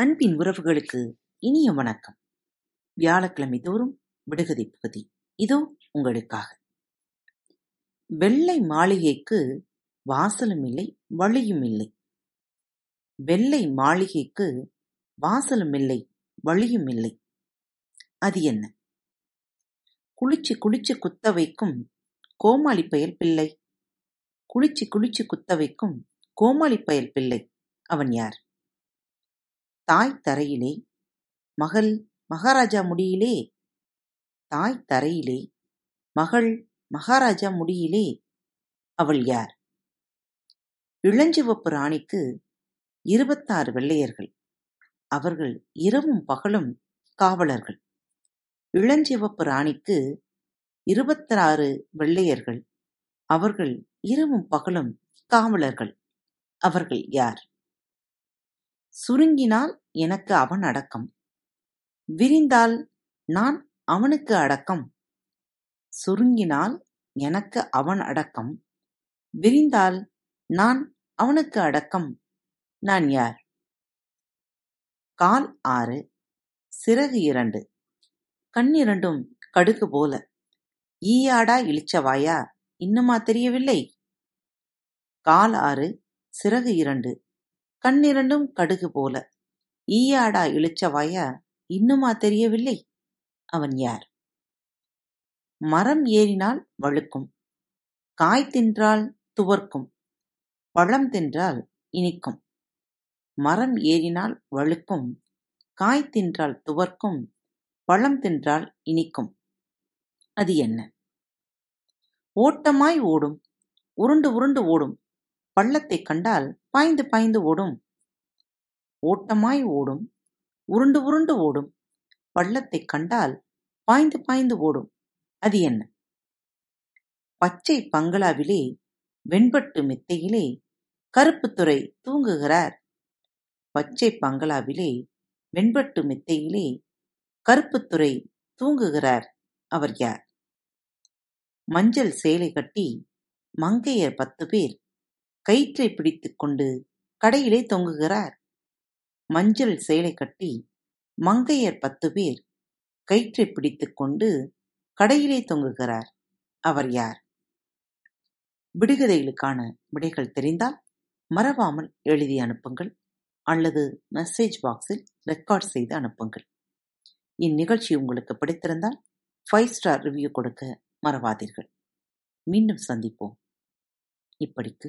அன்பின் உறவுகளுக்கு இனிய வணக்கம். வியாழக்கிழமை தோறும் விடுகதை பகுதி. இதோ உங்களுக்காக. வெள்ளை மாளிகைக்கு வாசலும் இல்லை வழியும் இல்லை. வெள்ளை மாளிகைக்கு வாசலும் இல்லை வழியும் இல்லை. அது என்ன? குளிச்சு குளிச்சு குத்த வைக்கும் கோமாளி பயல் பிள்ளை. குளிச்சு குளிச்சு குத்த வைக்கும் கோமாளி பயல் பிள்ளை. அவன் யார்? தாய் தரையிலே மகள் மகாராஜா முடியிலே தாய் தரையிலே மகள் மகாராஜா முடியிலே அவள் யார்? இளஞ்சிவப்பு ராணிக்கு இருபத்தாறு வெள்ளையர்கள். அவர்கள் இரவும் பகலும் காவலர்கள். இளஞ்சிவப்பு ராணிக்கு இருபத்தாறு வெள்ளையர்கள். அவர்கள் இரவும் பகலும் காவலர்கள். அவர்கள் யார்? சுருங்கினால் எனக்கு அவன் அடக்கம். விரிந்தால் நான் அவனுக்கு அடக்கம். சுருங்கினால் எனக்கு அவன் அடக்கம். விரிந்தால் நான் அவனுக்கு அடக்கம். நான் யார்? கால் ஆறு சிறகு இரண்டு. கண்ணிரண்டும் கடுகு போல. ஈயாடா இழிச்சவாயா இன்னுமா தெரியவில்லை. கால் ஆறு சிறகு இரண்டு. கண்ணிரண்டும் கடுகு போல. ஈயாடா இளிச்சவாயா இன்னுமா தெரியவில்லை? அவன் யார்? மரம் ஏறினால் வழுக்கும். காய் தின்றால் துவர்க்கும். பழம் தின்றால் இனிக்கும். மரம் ஏறினால் வழுக்கும். காய் தின்றால் துவர்க்கும். பழம் தின்றால் இனிக்கும். அது என்ன? ஓட்டமாய் ஓடும். உருண்டு உருண்டு ஓடும். பள்ளத்தைக் கண்டால் பாய்ந்து பாய்ந்து ஓடும். ஓட்டமாய் ஓடும். உருண்டு உருண்டு ஓடும். பள்ளத்தைக் கண்டால் பாய்ந்து பாய்ந்து ஓடும். அது என்ன? பச்சை பங்களாவிலே வெண்பட்டு மெத்தையிலே கருப்புத்துறை தூங்குகிறார். பச்சை பங்களாவிலே வெண்பட்டு மெத்தையிலே கருப்புத்துறை தூங்குகிறார். அவர் யார்? மஞ்சள் சேலை கட்டி மங்கையர் பத்து பேர் கயிற்றை பிடித்துக் கொண்டு கடையிலே தொங்குகிறார். மஞ்சள் சேலை கட்டி மங்கையர் பத்து பேர் கயிற்றை பிடித்துக் கொண்டு கடையிலே தொங்குகிறார். அவர் யார்? விடுகதைகளுக்கான விடைகள் தெரிந்தால் மறவாமல் எழுதி அனுப்புங்கள் அல்லது மெசேஜ் பாக்ஸில் ரெக்கார்ட் செய்து அனுப்புங்கள். இந்நிகழ்ச்சி உங்களுக்கு பிடித்திருந்தால் ஃபைவ் ஸ்டார் ரிவ்யூ கொடுக்க மறவாதீர்கள். மீண்டும் சந்திப்போம். இப்படிக்கு